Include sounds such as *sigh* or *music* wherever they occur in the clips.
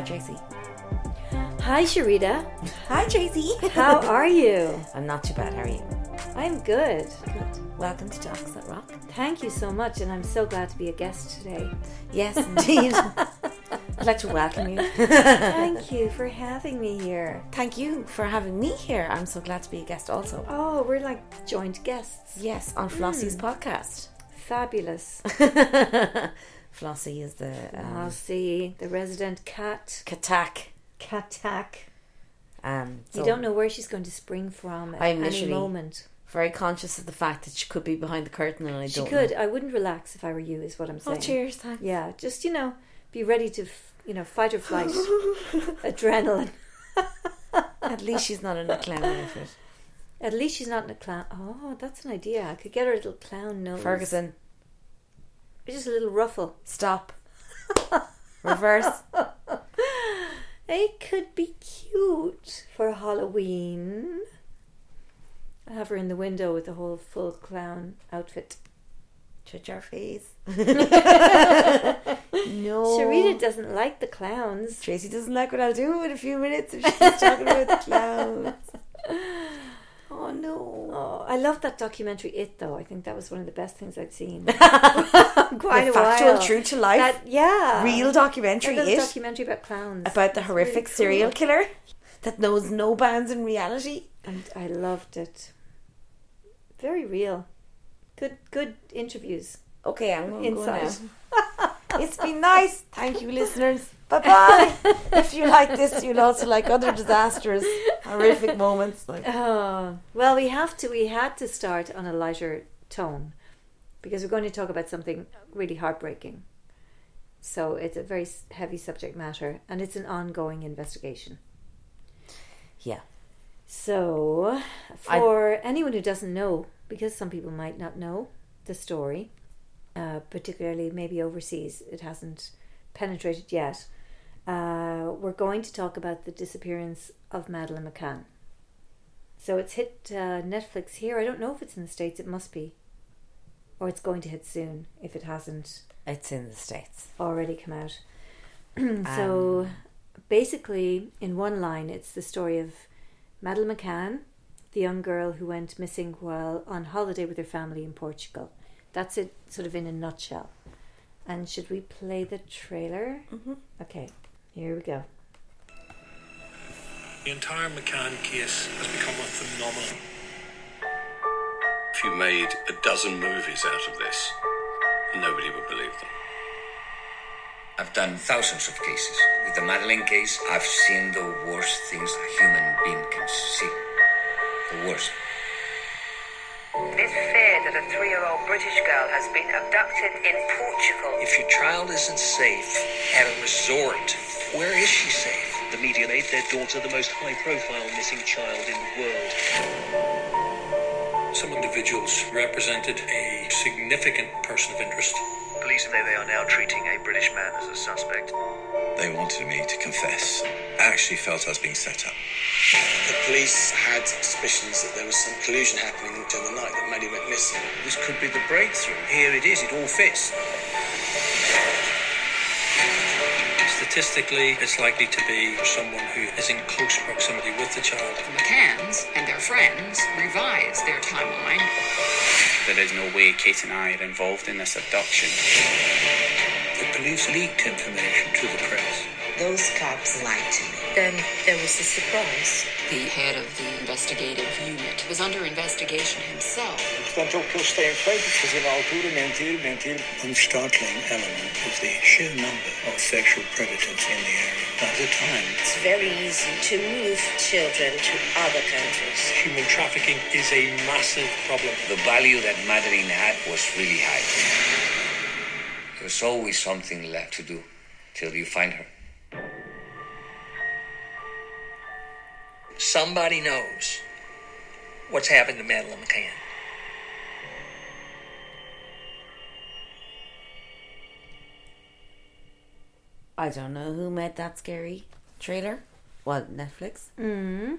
Hi, Tracy. Hi, Sharita. Hi, Tracy. How *laughs* are you? I'm not too bad. How are you? I'm good. Good. Welcome to Talks That Rock. Thank you so much, and I'm so glad to be a guest today. Yes, *laughs* indeed. I'd like to welcome you. Thank you for having me here. Thank you for having me here. I'm so glad to be a guest also. Oh, we're like joint guests. Yes, on Flossie's hmm. podcast. Fabulous. *laughs* Flossie is the um, see the resident cat. Katak. Katak. Um, You don't know where she's going to spring from at I'm any moment. Very conscious of the fact that she could be behind the curtain, and I She don't. She could. Know. I wouldn't relax if I were you, is what I'm saying. Oh, cheers! Thanks. Yeah, just, you know, be ready to, you know, fight or flight. *laughs* Adrenaline. At least she's not in a clown outfit. At least she's not in a clown. Oh, that's an idea. I could get her a little clown nose. Ferguson, Just a little ruffle. stop. *laughs* Reverse. It could be cute for Halloween. I have her in the window with the whole full clown outfit. Touch your face. *laughs* no. Sharita doesn't like the clowns. Tracy doesn't like what I'll do in a few minutes if she's talking about the clowns. *laughs* Oh no. Oh, I love that documentary. It though, I think that was one of the best things I'd seen. *laughs* Quite the a factual, while. true to life, That yeah, real documentary it documentary about clowns about the It's horrific really cool. serial killer that knows no bounds in reality. and I loved it. Very real. Good, good interviews. Okay, I'm going to go Inside. now. *laughs* It's been nice. Thank you, listeners. Bye bye. if you like this, you'll also like other disastrous, horrific moments. Like Oh well, we have to. We had to start on a lighter tone because we're going to talk about something really heartbreaking. So it's a very heavy subject matter, and it's an ongoing investigation. yeah, So, I- for anyone who doesn't know, because some people might not know the story, uh, particularly maybe overseas, it hasn't penetrated yet. Uh, we're going to talk about the disappearance of Madeleine McCann. So it's hit uh, Netflix here. I don't know if it's in the States, it must be. Or it's going to hit soon if it hasn't it's in the states. already come out. *clears throat* so basically, in one line, it's the story of Madeleine McCann, the young girl who went missing while on holiday with her family in Portugal. That's it, sort of in a nutshell. And should we play the trailer? Mm-hmm. Okay, here we go. The entire McCann case has become a phenomenon. If you made a dozen movies out of this, nobody would believe them. I've done thousands of cases. With the Madeleine case, I've seen the worst things a human being can see. The worst. It's feared that a three-year-old British girl has been abducted in Portugal. If your child isn't safe at a resort, where is she safe? The media made their daughter the most high profile missing child in the world. Some individuals represented a significant person of interest. Police say they are now treating a British man as a suspect. They wanted me to confess. I actually felt I was being set up. The police had suspicions that there was some collusion happening during the night that Maddie went missing. This could be the breakthrough. Here it is, it all fits. Statistically, it's likely to be someone who is in close proximity with the child. The McCanns and their friends revised their timeline. There is no way Kate and I are involved in this abduction. The police leaked information to the press. Those cops lied to me. Then there was the surprise. The head of the investigative unit was under investigation himself. Portanto, o que eles têm feito é fazer na altura mentir, mentir. One startling element is the sheer number of sexual predators in the area. At the time, It's very easy to move children to other countries. Human trafficking is a massive problem. The value that Madeleine had was really high. There's always something left to do till you find her. Somebody knows what's happened to Madeleine McCann. I don't know who made that scary trailer. Well, Netflix. Mm.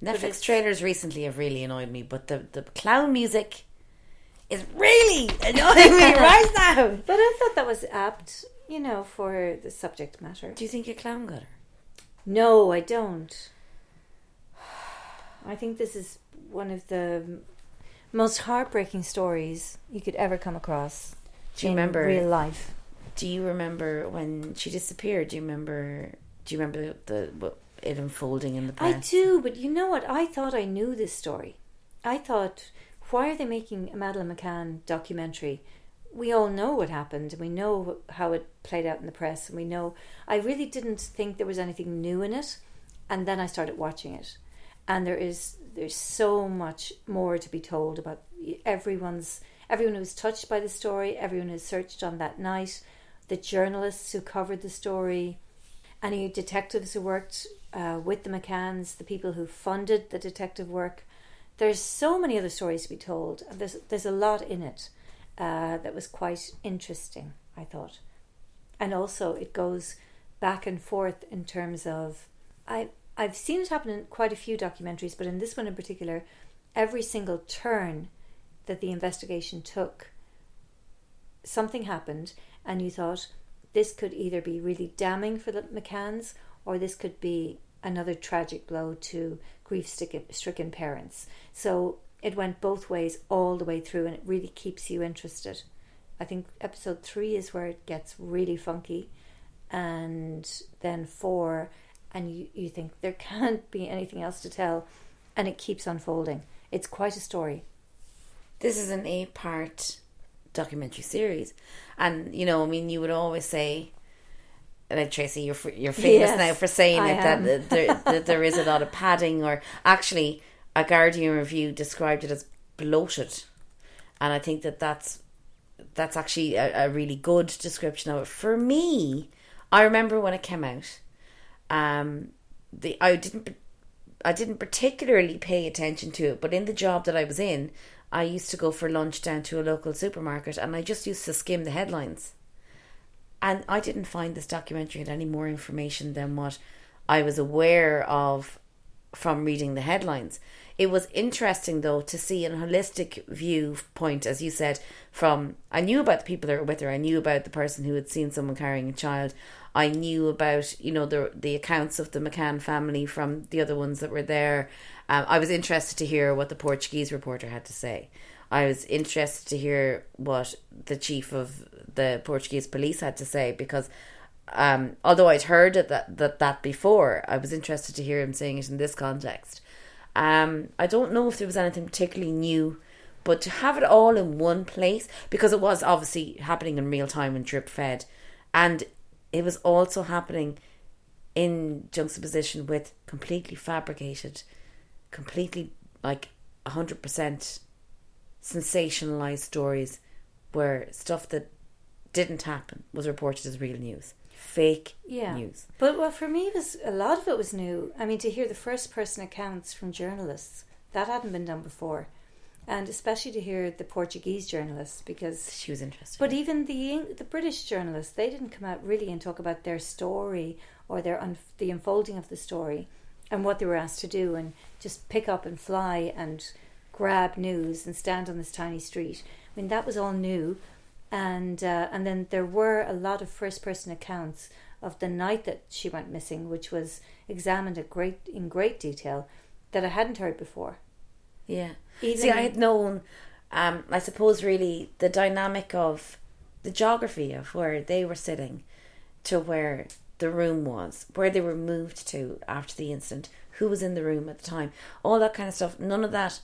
Netflix trailers recently have really annoyed me, but the, the clown music is really annoying me *laughs* right now. But I thought that was apt, you know, for the subject matter. Do you think a clown got her? No, I don't. I think this is one of the most heartbreaking stories you could ever come across. Do you in remember real life? Do you remember when she disappeared? Do you remember? Do you remember the, what it unfolding in the press? I do, but you know what? I thought I knew this story. I thought, why are they making a Madeleine McCann documentary? We all know what happened. We know how it played out in the press, and we know. I really didn't think there was anything new in it, and then I started watching it, and there is there's so much more to be told about everyone's everyone who was touched by the story, everyone who searched on that night, the journalists who covered the story, any detectives who worked uh, with the McCanns, the people who funded the detective work. There's so many other stories to be told. and There's there's a lot in it uh, that was quite interesting. I thought, and also it goes back and forth in terms of I I've seen it happen in quite a few documentaries, but in this one in particular, every single turn that the investigation took, something happened, and you thought this could either be really damning for the McCanns or this could be another tragic blow to grief stricken parents. So it went both ways all the way through, and it really keeps you interested. I think episode three is where it gets really funky, and then four, and you, you think there can't be anything else to tell, and it keeps unfolding. It's quite a story. This is an eight part documentary series. And, you know, I mean, you would always say, like Tracy, you're you're famous Yes, now for saying I it that, am. that there that there is a lot of padding, or actually, a Guardian review described it as bloated, and I think that that's that's actually a, a really good description of it. For me, I remember when it came out, um, the I didn't I didn't particularly pay attention to it, but in the job that I was in, I used to go for lunch down to a local supermarket, and I just used to skim the headlines. And I didn't find this documentary had any more information than what I was aware of from reading the headlines. It was interesting though to see an holistic viewpoint, as you said, from I knew about the people that were with her, I knew about the person who had seen someone carrying a child, I knew about, you know, the the accounts of the McCann family from the other ones that were there. Um, I was interested to hear what the Portuguese reporter had to say. I was interested to hear what the chief of the Portuguese police had to say because um, although I'd heard that, that that before, I was interested to hear him saying it in this context. Um, I don't know if there was anything particularly new, but to have it all in one place because it was obviously happening in real time and drip fed, and it was also happening in juxtaposition with completely fabricated, completely like hundred percent sensationalized stories where stuff that didn't happen was reported as real news. Fake yeah. news. But well, for me, it was a lot of it was new. I mean, to hear the first person accounts from journalists that hadn't been done before, and especially to hear the Portuguese journalists because she was interested. But even the the British journalists, they didn't come out really and talk about their story or their un- the unfolding of the story and what they were asked to do, and just pick up and fly and grab news and stand on this tiny street. I mean, that was all new and uh, and then there were a lot of first person accounts of the night that she went missing, which was examined at great in great detail that I hadn't heard before. Yeah. Even- See, I had known, um, I suppose, really the dynamic of the geography of where they were sitting to where the room was, where they were moved to after the incident, who was in the room at the time, all that kind of stuff. None of that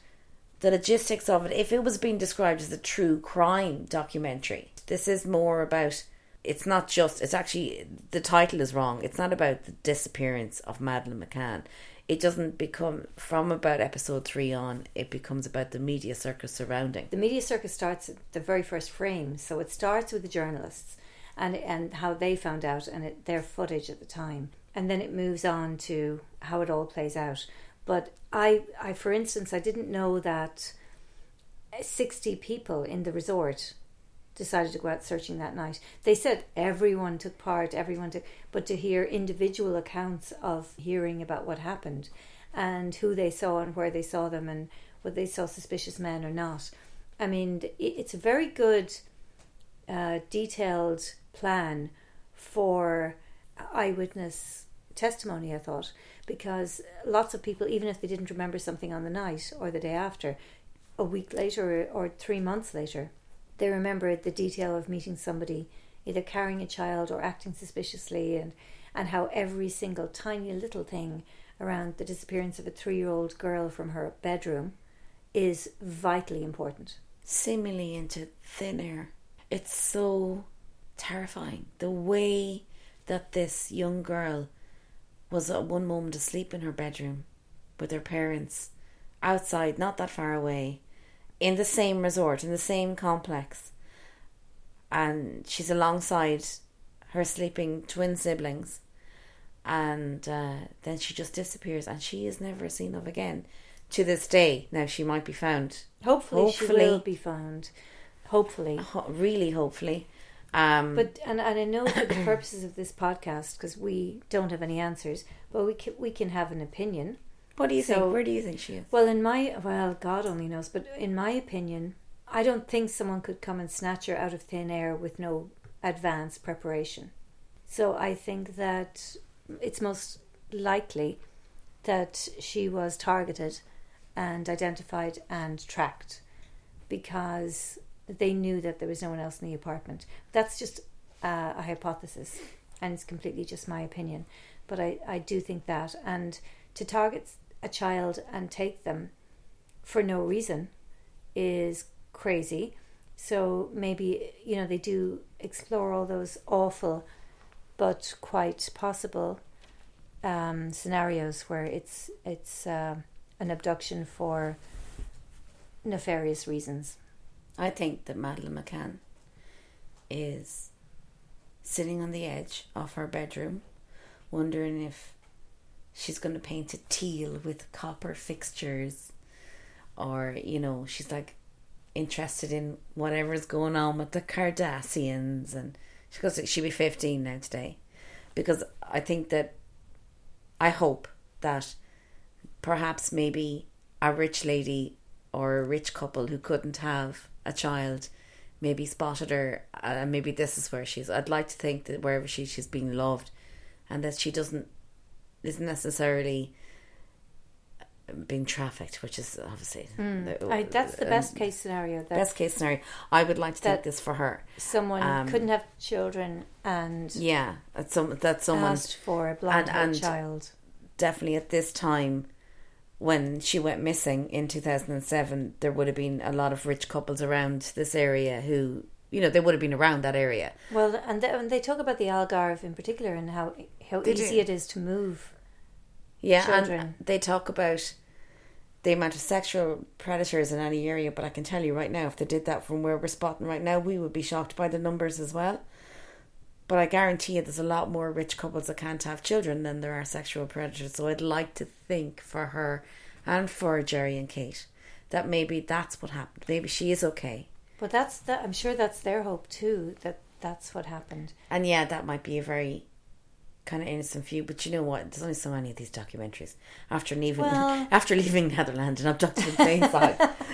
the logistics of it, if it was being described as a true crime documentary, this is more about. It's not just. It's actually the title is wrong. It's not about the disappearance of Madeleine McCann. It doesn't become from about episode three on. It becomes about the media circus surrounding. The media circus starts at the very first frame, so it starts with the journalists and and how they found out and it, their footage at the time, and then it moves on to how it all plays out. But I, I, for instance, I didn't know that 60 people in the resort decided to go out searching that night. They said everyone took part, everyone took, but to hear individual accounts of hearing about what happened and who they saw and where they saw them and whether they saw suspicious men or not. I mean, it's a very good, uh, detailed plan for eyewitness testimony, I thought, because lots of people, even if they didn't remember something on the night or the day after, a week later or, three months later, they remember the detail of meeting somebody either carrying a child or acting suspiciously and, and how every single tiny little thing around the disappearance of a three year old girl from her bedroom is vitally important. Seemingly into thin air. It's so terrifying. The way that this young girl was at one moment asleep in her bedroom with her parents outside, not that far away, in the same resort, in the same complex. And she's alongside her sleeping twin siblings. And uh, then she just disappears and she is never seen of again to this day. Now, she might be found. Hopefully, hopefully she will be found. Hopefully. Ho- really, hopefully. Um, but and, and I know for the purposes of this podcast, because we don't have any answers, but we can, we can have an opinion. What do you so, think? Where do you think she is? Well, in my well, God only knows, but in my opinion, I don't think someone could come and snatch her out of thin air with no advance preparation. So I think that it's most likely that she was targeted and identified and tracked because they knew that there was no one else in the apartment. That's just uh, a hypothesis, and it's completely just my opinion. But I, I do think that. And to target a child and take them for no reason is crazy. So maybe, you know, they do explore all those awful but quite possible um, scenarios where it's it's uh, an abduction for nefarious reasons. I think that Madeleine McCann is sitting on the edge of her bedroom, wondering if she's going to paint it teal with copper fixtures, or you know, she's like interested in whatever's going on with the Kardashians, and she goes, she'll be fifteen now today, because I think that I hope that perhaps maybe a rich lady or a rich couple who couldn't have a child maybe spotted her and maybe this is where she's I'd like to think that wherever she she's being loved and that she doesn't isn't necessarily being trafficked, which is obviously mm. the, I, that's the best um, case scenario. best case scenario. I would like to think this for her. Someone um, couldn't have children, and yeah, that some that someone asked for a blind and, and child. Definitely at this time, when she went missing in 2007, there would have been a lot of rich couples around this area who, you know, they would have been around that area. Well, and they, and they talk about the Algarve in particular and how how they easy do. it is to move. Yeah, children. and they talk about the amount of sexual predators in any area, but I can tell you right now, if they did that from where we're spotting right now, we would be shocked by the numbers as well. But I guarantee you, there's a lot more rich couples that can't have children than there are sexual predators. So I'd like to think for her and for Gerry and Kate that maybe that's what happened. Maybe she is okay. But that's that. I'm sure that's their hope too. That that's what happened. And yeah, that might be a very kind of innocent view. But you know what? There's only so many of these documentaries. After leaving, well, *laughs* after leaving Neverland and abducted in plain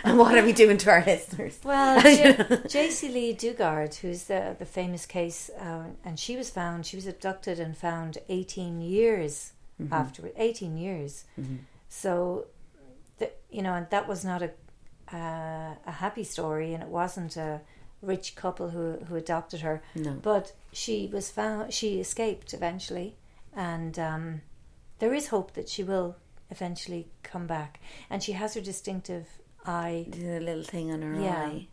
and what are we doing to our listeners? Well, *laughs* Jaycee Lee Dugard, who's the the famous case, uh, and she was found. She was abducted and found 18 years mm-hmm. after 18 years. Mm-hmm. So, the, you know, and that was not a uh, a happy story, and it wasn't a rich couple who who adopted her. No. But she was found. She escaped eventually, and um, there is hope that she will eventually come back. And she has her distinctive eye, the little thing on her yeah. eye.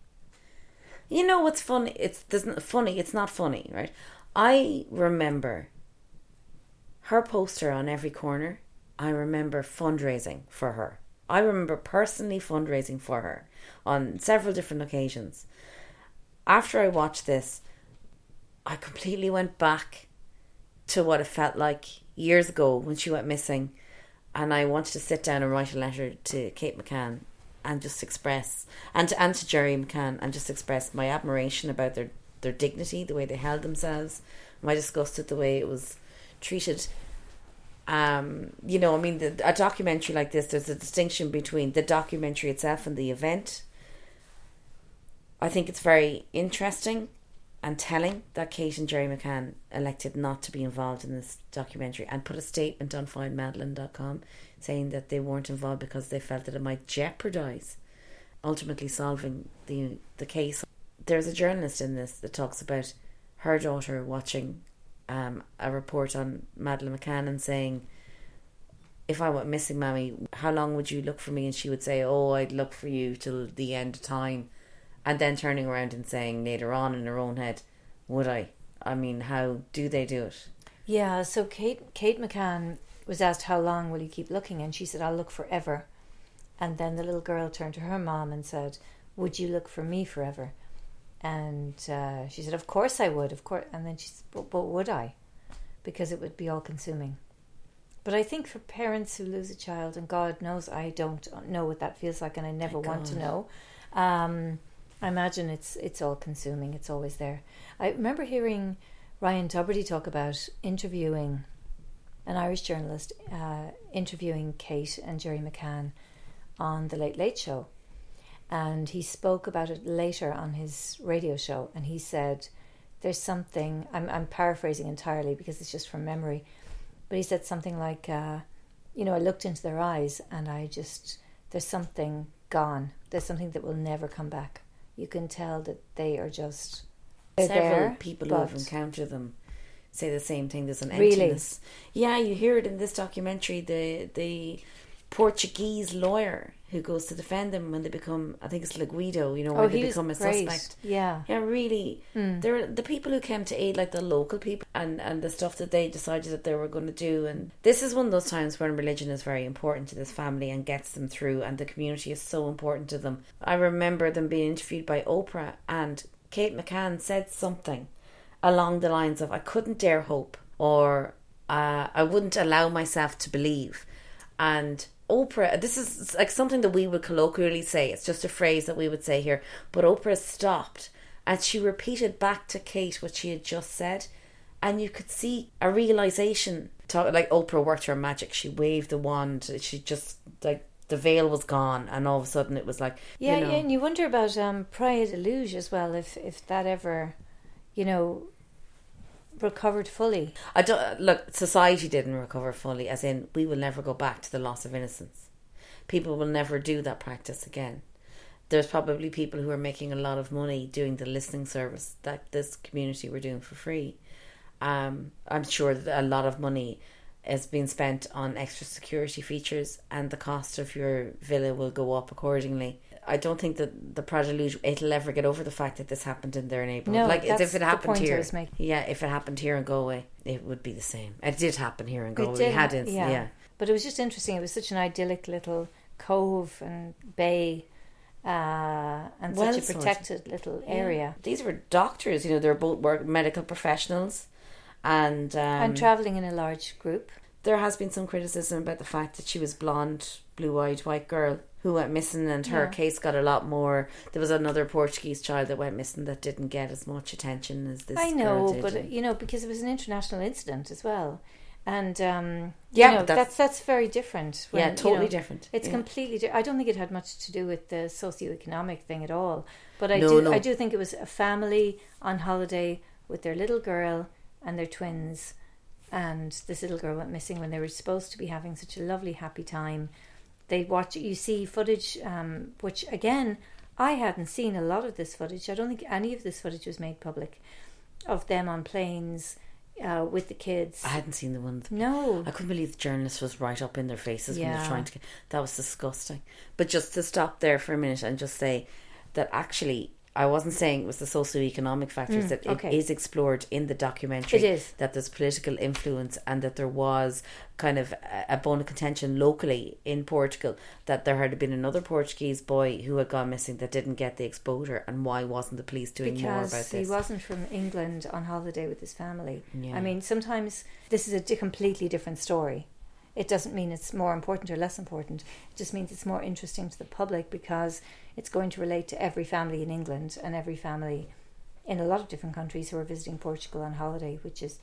You know what's funny? It's doesn't funny. It's not funny, right? I remember her poster on every corner. I remember fundraising for her. I remember personally fundraising for her on several different occasions after I watched this, I completely went back to what it felt like years ago when she went missing. And I wanted to sit down and write a letter to Kate McCann and just express, and to, and to Gerry McCann, and just express my admiration about their, their dignity, the way they held themselves, my disgust at the way it was treated. Um, you know, I mean, the, a documentary like this, there's a distinction between the documentary itself and the event I think it's very interesting and telling that Kate and Gerry McCann elected not to be involved in this documentary and put a statement on findmadeleine.com saying that they weren't involved because they felt that it might jeopardize ultimately solving the the case. There's a journalist in this that talks about her daughter watching um, a report on Madeleine McCann and saying, if I went missing, Mammy, how long would you look for me? And she would say, Oh, I'd look for you till the end of time. And then turning around and saying later on in her own head, Would I? I mean, how do they do it? Yeah, so Kate Kate McCann was asked how long will you keep looking and she said I'll look forever. And then the little girl turned to her mom and said, "Would you look for me forever?" And uh, she said, "Of course I would, of course." And then she said, but, "But would I?" Because it would be all consuming. But I think for parents who lose a child, and God knows I don't know what that feels like, and I never want to know. Um, I imagine it's it's all consuming. It's always there. I remember hearing Ryan Tubridy talk about interviewing an Irish journalist uh, interviewing Kate and Gerry McCann on the Late Late Show, and he spoke about it later on his radio show, and he said, "There's something." I'm I'm paraphrasing entirely because it's just from memory, but he said something like, uh, "You know, I looked into their eyes, and I just there's something gone. There's something that will never come back. You can tell that they are just." Several there, people who have encountered them say the same thing. There's an Really? emptiness. Yeah, you hear it in this documentary. The the Portuguese lawyer who goes to defend them when they become, I think it's Laguido, you know, Oh, they become a great. suspect. Yeah. Yeah, really. Mm. They're the people who came to aid, like the local people, and and the stuff that they decided that they were going to do. And this is one of those times when religion is very important to this family and gets them through, and the community is so important to them. I remember them being interviewed by Oprah, and Kate McCann said something along the lines of, "I couldn't dare hope," or uh, "I wouldn't allow myself to believe," and. Oprah, this is like something that we would colloquially say. It's just a phrase that we would say here. But Oprah stopped and she repeated back to Kate what she had just said. And you could see a realization. Talk, like Oprah worked her magic. She waved the wand. She just, like, the veil was gone. And all of a sudden it was like, Yeah, you know, yeah, and you wonder about um, Praia de Luz as well, if if that ever, you know, recovered fully. I don't look. Society didn't recover fully, as in we will never go back to the loss of innocence. People will never do that practice again. There's probably people who are making a lot of money doing the listening service that this community were doing for free. Um, I'm sure that a lot of money is being spent on extra security features, and the cost of your villa will go up accordingly. I don't think that the Praia de Luz it'll ever get over the fact that this happened in their neighborhood. No, like that's if it happened here. Yeah, if it happened here in Galway, it would be the same. It did happen here in It did we had it, yeah. But it was just interesting. It was such an idyllic little cove and bay, uh, and Well such a protected little area. These were doctors. You know, they're both work medical professionals, and um, and traveling in a large group. There has been some criticism about the fact that she was blonde, blue-eyed white girl who went missing, and her Yeah. case got a lot more. There was another Portuguese child that went missing that didn't get as much attention as this. I know, but you know, because it was an international incident as well, and um, Yeah, you know, that's- that's that's very different. Yeah, you totally know, different. It's Yeah. completely. Di- I don't think it had much to do with the socioeconomic thing at all. But I No, do. no. I do think it was a family on holiday with their little girl and their twins, and this little girl went missing when they were supposed to be having such a lovely, happy time. They watch. You see footage, um, which again, I hadn't seen a lot of this footage. I don't think any of this footage was made public of them on planes uh, with the kids. I hadn't seen the one. With No. I couldn't believe the journalist was right up in their faces when they're trying to. Get, that was disgusting. But just to stop there for a minute and just say that actually, I wasn't saying it was the socioeconomic factors Mm, that okay. it is explored in the documentary. It is. that there's political influence and that there was kind of a- a bone of contention locally in Portugal that there had been another Portuguese boy who had gone missing that didn't get the exposure and why wasn't the police doing more about because this? he wasn't from England on holiday with his family. Yeah. I mean, sometimes this is a completely different story. It doesn't mean it's more important or less important. It just means it's more interesting to the public because it's going to relate to every family in England and every family in a lot of different countries who are visiting Portugal on holiday, which is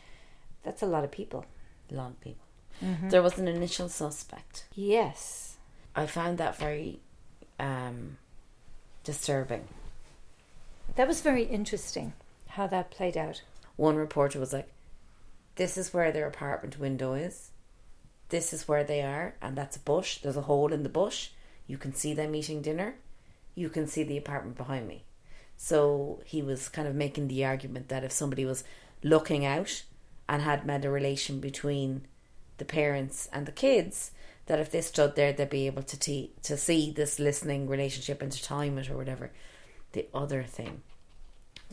that's a lot of people. A lot of people. Mhm. There was an initial suspect. Yes. I found that very um, disturbing. That was very interesting. how that played out. One reporter was like, "This is where their apartment window is. This is where they are, and that's a bush. There's a hole in the bush. You can see them eating dinner. You can see the apartment behind me." So he was kind of making the argument that if somebody was looking out and had made a relation between the parents and the kids, that if they stood there, they'd be able to te- to see this listening relationship and to time it or whatever. The other thing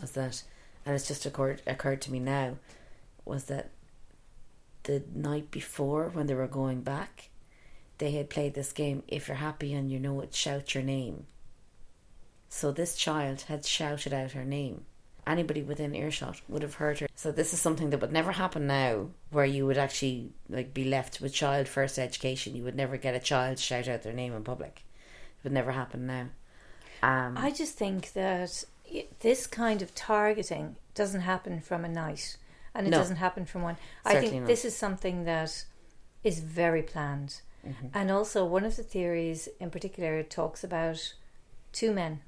was that, and it's just occurred occurred to me now, was that the night before when they were going back, they had played this game. If you're happy and you know it, shout your name. So this child had shouted out her name. Anybody within earshot would have heard her. So this is something that would never happen now, where you would actually like be left with child first education. You would never get a child shout out their name in public. It would never happen now. Um, I just think that this kind of targeting doesn't happen from a night, and it No. doesn't happen from one. I think not. this is something that is very planned, Mhm. and also one of the theories in particular talks about two men,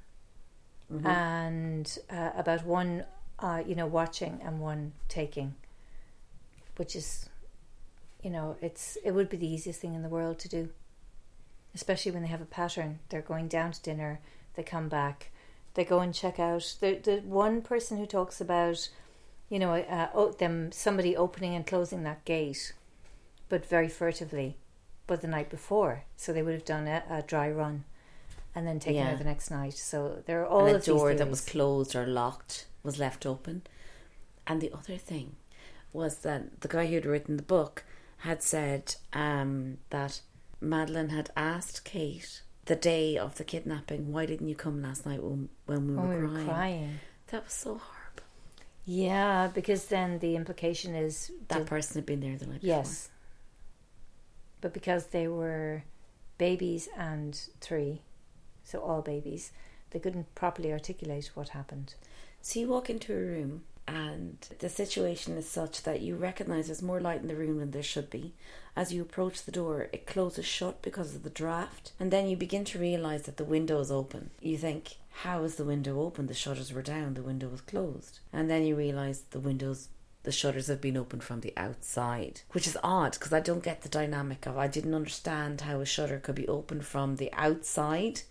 Mhm. and uh, about one, uh, you know, watching and one taking, which is, you know, it's it would be the easiest thing in the world to do especially when they have a pattern. They're going down to dinner, they come back, they go and check out. The the one person who talks about, you know, uh, them somebody opening and closing that gate, but very furtively, but the night before, so they would have done a, a dry run, and then taken Yeah. her the next night. So there are all and a door that was closed or locked was left open. And the other thing was that the guy who had written the book had said um, that Madeleine had asked Kate the day of the kidnapping, "Why didn't you come last night when, when we, When were, we were crying? crying. That was so horrible. Yeah, because then the implication is That did- person had been there the night Yes. But because they were babies and three, so all babies, they couldn't properly articulate what happened. So you walk into a room and the situation is such that you recognize there's more light in the room than there should be. As you approach the door, it closes shut because of the draft, and then you begin to realize that the window is open. You think, how is the window open? The shutters were down, the window was closed. And then you realize the windows the shutters have been opened from the outside, which is odd because I don't get the dynamic of I didn't understand how a shutter could be opened from the outside.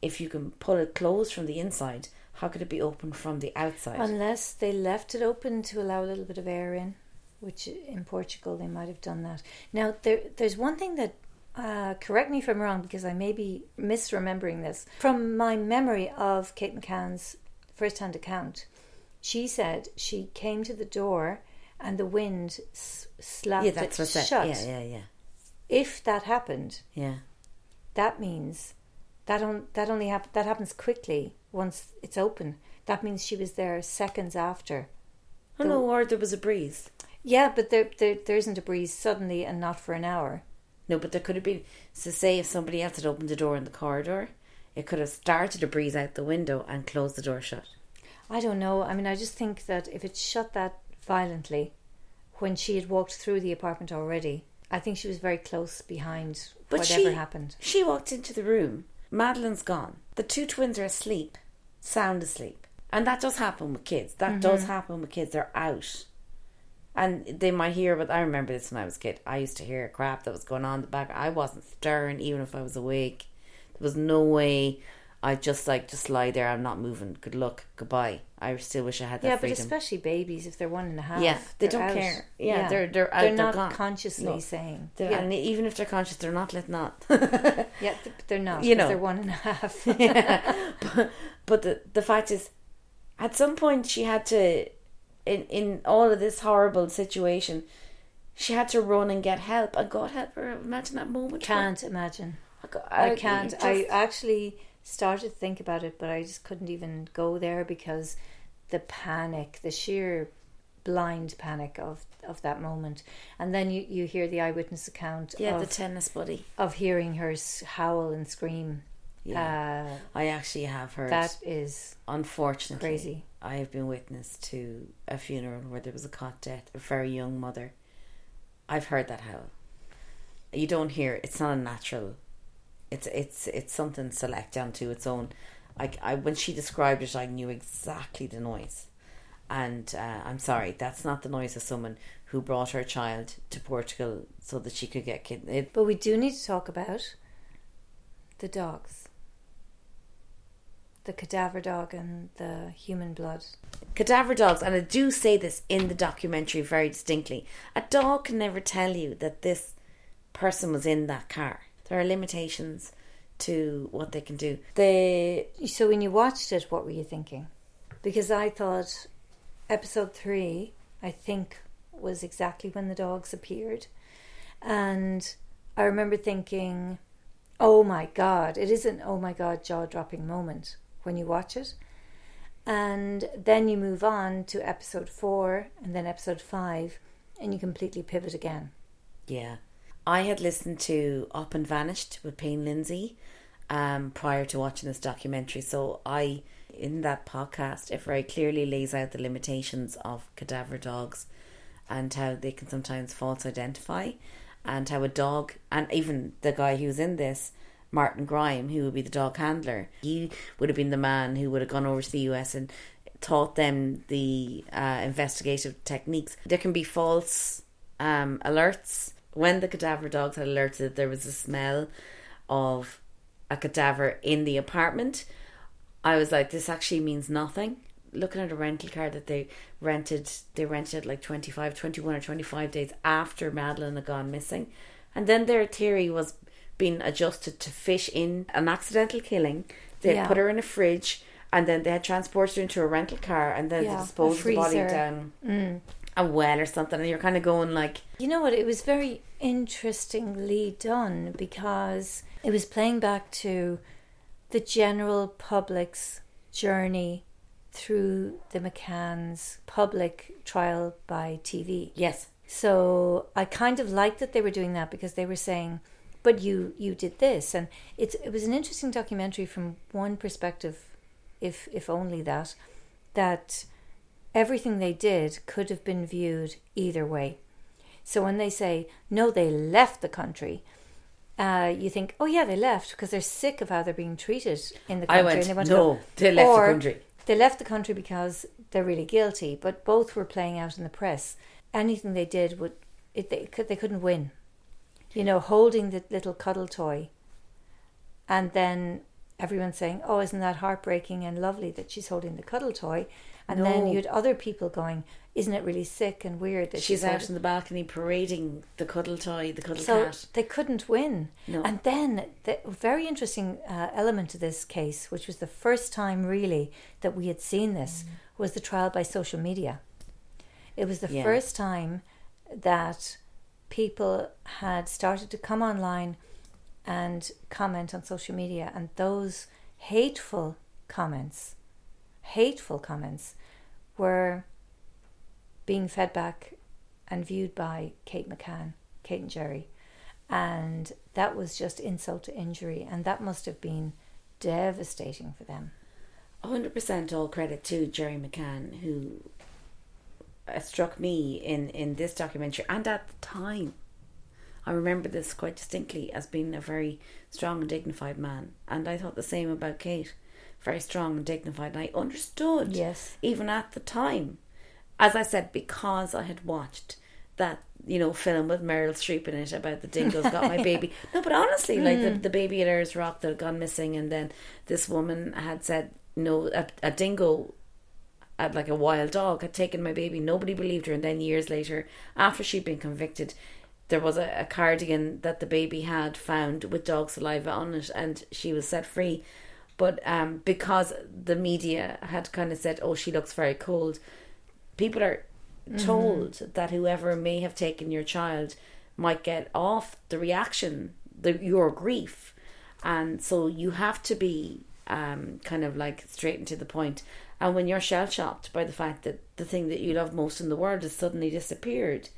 If you can pull it closed from the inside, how could it be opened from the outside? Unless they left it open to allow a little bit of air in, which in Portugal they might have done that. Now, there, there's one thing that, uh, correct me if I'm wrong because I may be misremembering this. From my memory of Kate McCann's first hand account, she said she came to the door and the wind s- slapped yeah, that's it that. shut. Yeah, yeah, yeah, If that happened, yeah. that means that on, that only hap- that happens quickly once it's open. That means she was there seconds after. Oh no, or there was a breeze. Yeah, but there, there there isn't a breeze suddenly and not for an hour. No, but there could have been. So, say if somebody else had opened the door in the corridor, it could have started a breeze out the window and closed the door shut. I don't know. I mean, I just think that if it shut that violently when she had walked through the apartment already, I think she was very close behind But whatever she happened. She walked into the room. Madeleine's gone. The two twins are asleep, sound asleep, and that does happen with kids. That does Mhm. happen with kids. They're out, and they might hear. But I remember this when I was a kid. I used to hear crap that was going on in the back. I wasn't stirring, even if I was awake. There was no way. I'd just like just lie there. I'm not moving. Good luck. Goodbye. I still wish I had that Yeah, but especially babies, if they're one and a half, Yeah, they don't out. care. Yeah, they're they're out. They're, not gone. consciously No. saying. They're- yeah, and even if they're conscious, they're not letting on. *laughs* yeah, th- they're not. You know. they're one and a half. *laughs* yeah. But, but the the fact is, at some point she had to, in in all of this horrible situation, she had to run and get help. And God help her. Imagine that moment. Can't imagine. I- I can't. it I actually started to think about it, but I just couldn't even go there because the panic, the sheer blind panic of of that moment, and then you you hear the eyewitness account. Yeah, of, the tennis buddy of hearing her howl and scream. Yeah. Uh, I actually have heard that is unfortunately crazy. I have been witness to a funeral where there was a cot death, a very young mother. I've heard that howl. You don't hear it. It's not a natural. It's it's it's something select down to its own. I, I when she described it, I knew exactly the noise, And uh, I'm sorry, that's not the noise of someone who brought her child to Portugal so that she could get kidnapped. But we do need to talk about the dogs. The cadaver dog and the human blood. Cadaver dogs, and I do say this in the documentary very distinctly a dog can never tell you that this person was in that car. There are limitations to what they can do. The so when you watched it, what were you thinking? Because I thought episode three, I think, was exactly when the dogs appeared, and I remember thinking, "Oh my god!" It is an "Oh my god" jaw-dropping moment when you watch it, and then you move on to episode four and then episode five, and you completely pivot again. Yeah. I had listened to Up and Vanished with Payne Lindsay um, prior to watching this documentary. So I, in that podcast, it very clearly lays out the limitations of cadaver dogs and how they can sometimes false identify and how a dog, and even the guy who was in this, Martin Grime, who would be the dog handler, he would have been the man who would have gone over to the US and taught them the uh, investigative techniques. There can be false um, alerts when the cadaver dogs had alerted that there was a smell of a cadaver in the apartment, I was like, this actually means nothing. Looking at a rental car that they rented, they rented it like 25, 21 or 25 days after Madeleine had gone missing. And then their theory was being adjusted to fish in an accidental killing. They Yeah. put her in a fridge and then they had transported her into a rental car and then Yeah, disposed the body down Mm. a well or something. And you're kind of going like, You know what? It was very interestingly done because it was playing back to the general public's journey through the McCann's public trial by TV. Yes. So I kind of liked that they were doing that because they were saying, "But you you did this," and it's it was an interesting documentary from one perspective, if if only that, that everything they did could have been viewed either way. So when they say no, they left the country. Uh, you think, oh yeah, they left because they're sick of how they're being treated in the country. I went, and they want "No, to go. they left the country. They left the country because they're really guilty. But both were playing out in the press. Anything they did would, it, they could, they couldn't win. You know, holding the little cuddle toy, and then everyone saying, "Oh, isn't that heartbreaking and lovely that she's holding the cuddle toy?" And then you had other people going, "Isn't it really sick and weird that she's out holding-" in the balcony parading the cuddle toy, the cuddle so cat. they couldn't win. No. And then the very interesting uh, element to this case, which was the first time really that we had seen this, Mm. was the trial by social media. It was the Yeah. first time that people had started to come online and comment on social media, and those hateful comments, hateful comments, were being fed back and viewed by Kate McCann, Kate and Gerry. And that was just insult to injury, and that must have been devastating for them. 100% all credit to Gerry McCann, who struck me in, in this documentary and at the time. I remember this quite distinctly as being a very strong and dignified man. And I thought the same about Kate. Very strong and dignified. And I understood, Yes. even at the time, as I said, because I had watched that, you know, film with Meryl Streep in it about the dingoes got my *laughs* baby. No, but honestly, like the, Mm. the baby at Ayers Rock that had gone missing, and then this woman had said, no, a, a dingo had like a wild dog had taken my baby. Nobody believed her, and then years later, after she'd been convicted, there was a, a cardigan that the baby had found with dog saliva on it, and she was set free. But um, because the media had kind of said, "Oh, she looks very cold," people are Mhm. told that whoever may have taken your child might get off the reaction, the your grief, and so you have to be um, kind of like straight and to the point. And when you're shell shocked by the fact that the thing that you love most in the world has suddenly disappeared,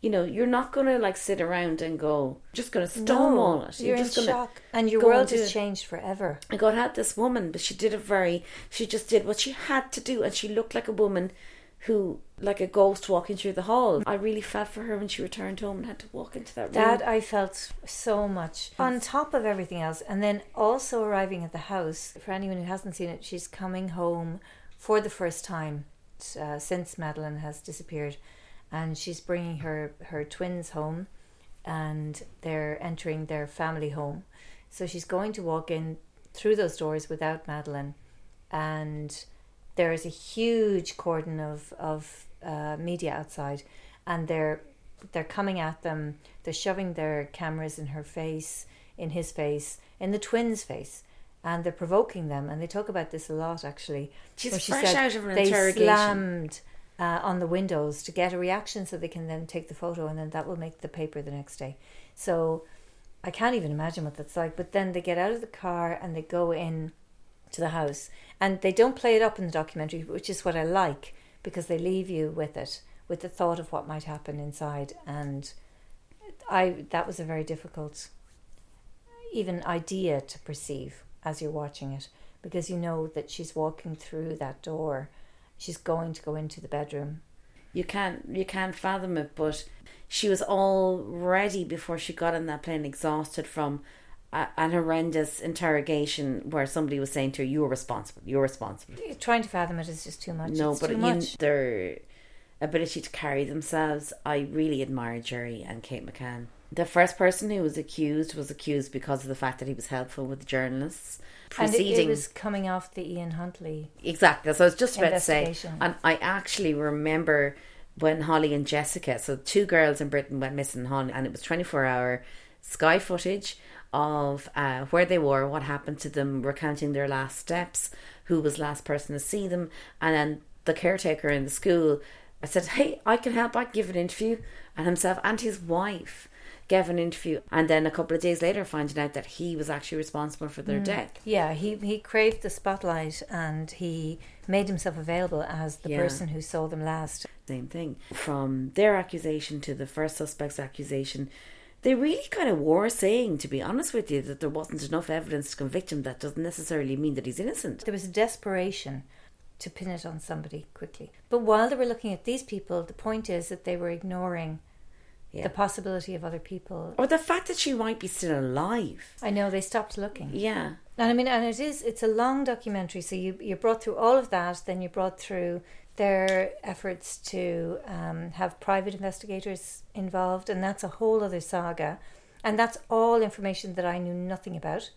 you know you're not going to like sit around and go, just going to stonewall it. You're, just in gonna shock, and your world has changed forever. And God had this woman, but she did it very. She just did what she had to do, and she looked like a woman who, like a ghost walking through the hall. I really felt for her when she returned home and had to walk into that room. That I felt so much. On top of everything else, and then also arriving at the house, for anyone who hasn't seen it, she's coming home for the first time uh, since Madeleine has disappeared, and she's bringing her her twins home, and they're entering their family home. So she's going to walk in through those doors without Madeleine, and there is a huge cordon of of uh, media outside, and they're they're coming at them. They're shoving their cameras in her face, in his face, in the twins' face, and they're provoking them. And they talk about this a lot, actually. She's she fresh out of an they interrogation. slammed uh, on the windows to get a reaction, so they can then take the photo, and then that will make the paper the next day. So I can't even imagine what that's like. But then they get out of the car and they go in to the house, and they don't play it up in the documentary, which is what I like because they leave you with it, with the thought of what might happen inside. And I that was a very difficult, even idea to perceive as you're watching it, because you know that she's walking through that door, she's going to go into the bedroom. You can't you can't fathom it, but she was already before she got on that plane exhausted from a, an horrendous interrogation where somebody was saying to her, "You're responsible. You're responsible." Trying to fathom it is just too much. No, It's but you, much. their ability to carry themselves, I really admire Gerry and Kate McCann. The first person who was accused was accused because of the fact that he was helpful with the journalists. And it, it was coming off the Ian Huntley. Exactly. So I was just about to say, and I actually remember when Holly and Jessica, so two girls in Britain went missing, Holly, and it was 24 hour sky footage of uh, where they were, what happened to them, recounting their last steps, who was last person to see them, and then the caretaker in the school. I said, "Hey, I can help. I can give an interview," and himself and his wife gave an interview, and then a couple of days later, finding out that he was actually responsible for their Mm. death. Yeah, he, he craved the spotlight and he made himself available as the Yeah. person who saw them last. Same thing. From their accusation to the first suspect's accusation, they really kind of were saying, to be honest with you, that there wasn't enough evidence to convict him. That doesn't necessarily mean that he's innocent. There was a desperation to pin it on somebody quickly. But while they were looking at these people, the point is that they were ignoring Yeah. the possibility of other people. Or the fact that she might be still alive. I know they stopped looking. Yeah. And I mean, and it is, it's a long documentary. So you, you brought through all of that, then you brought through their efforts to um, have private investigators involved, and that's a whole other saga. And that's all information that I knew nothing about.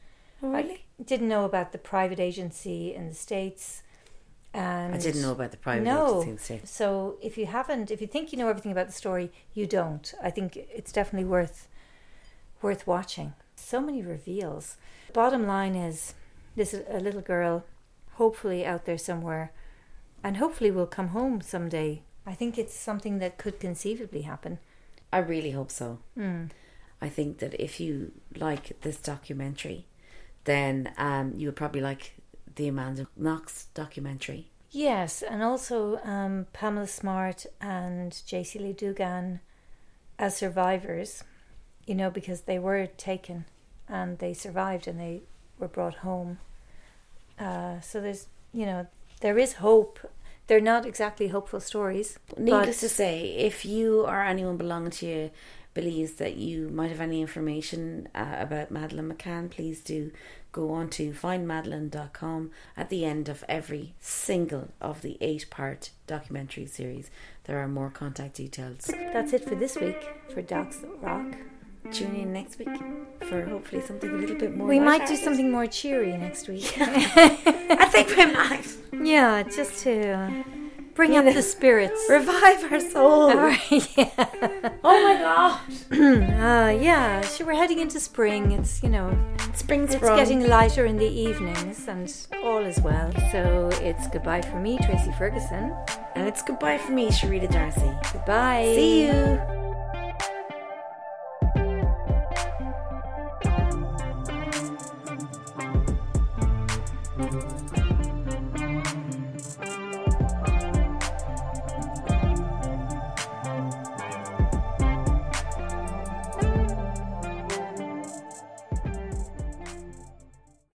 Oh, really? I didn't know about the private agency in the States. And I didn't know about the private no. agency in the States. So if you haven't, if you think you know everything about the story, you don't. I think it's definitely worth worth watching. So many reveals. Bottom line is, this is a little girl, hopefully out there somewhere, and hopefully will come home someday. I think it's something that could conceivably happen. I really hope so. Mm. I think that if you like this documentary, then um, you would probably like the Amanda Knox documentary. Yes, and also um, Pamela Smart and Jaycee Lee Dugard as survivors, you know, because they were taken and they survived and they were brought home. Uh, so there's, you know, there is hope. They're not exactly hopeful stories. Needless to say, if you or anyone belonging to you believes that you might have any information uh, about Madeleine McCann, please do go on to findmadeleine.com. At the end of every single of the eight part documentary series, there are more contact details. that's it for this week for Docs Rock. Tune in next week for hopefully something a little bit more. We might do something more cheery next week. *laughs* I think we might. Yeah, just to uh, bring up the spirits. Revive our souls. Right, *laughs* yeah. Oh my god. *clears throat* uh, yeah, sure, we're heading into spring. It's, you know, Spring's it's sprung. getting lighter in the evenings and all is well. So it's goodbye for me, Tracy Ferguson. And it's goodbye for me, Sharita Darcy. Goodbye. See you.